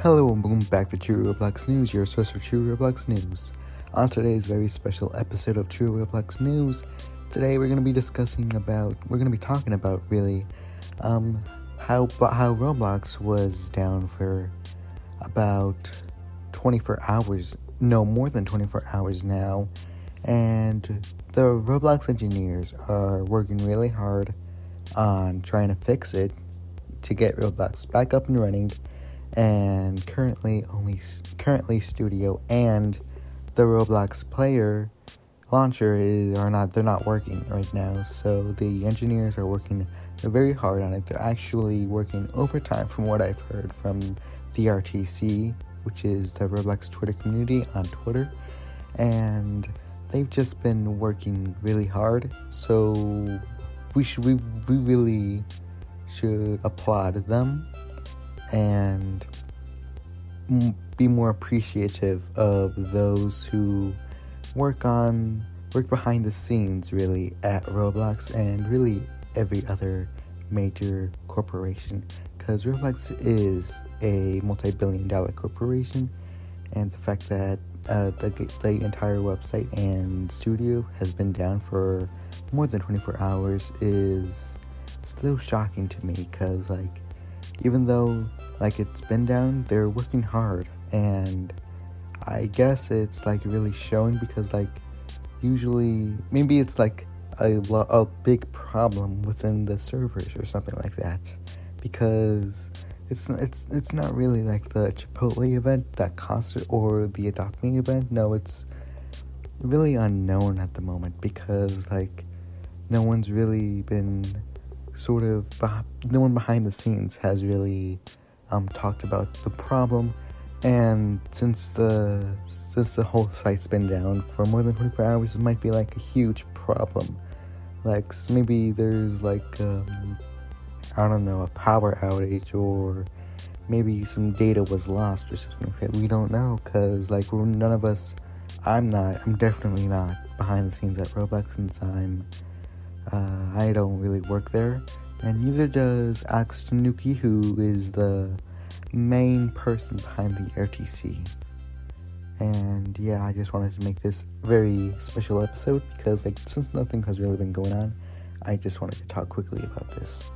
Hello and welcome back to True Roblox News, your source for True Roblox News. On today's very special episode of True Roblox News, today we're going to be discussing about, we're going to be talking about really, um, how how Roblox was down for about 24 hours, no more than 24 hours now, and the Roblox engineers are working really hard on trying to fix it to get Roblox back up and running and currently only currently Studio and the Roblox player launcher is are not they're not working right now. So the engineers are working very hard on it. They're actually working overtime from what I've heard from the RTC, which is the Roblox Twitter community on Twitter, and they've just been working really hard. So we should we, we really should applaud them and be more appreciative of those who work on work behind the scenes really at Roblox and really every other major corporation. Because Roblox is a multi-billion dollar corporation and the fact that uh, the, the entire website and studio has been down for more than 24 hours is still shocking to me because like even though like it's been down, they're working hard and I guess it's like really showing because like usually maybe it's like a, lo- a big problem within the servers or something like that because it's it's it's not really like the Chipotle event that it or the Adopt Me event. No, it's really unknown at the moment because like no one's really been sort of no one behind the scenes has really um, talked about the problem. And since the since the whole site's been down for more than 24 hours, it might be like a huge problem. Like maybe there's like um, I don't know a power outage or maybe some data was lost or something like that. We don't know because like none of us. I'm not. I'm definitely not behind the scenes at Roblox since I'm uh, I don't really work there, and neither does Alex Tanuki, who is the main person behind the RTC. And yeah, I just wanted to make this very special episode because, like, since nothing has really been going on, I just wanted to talk quickly about this.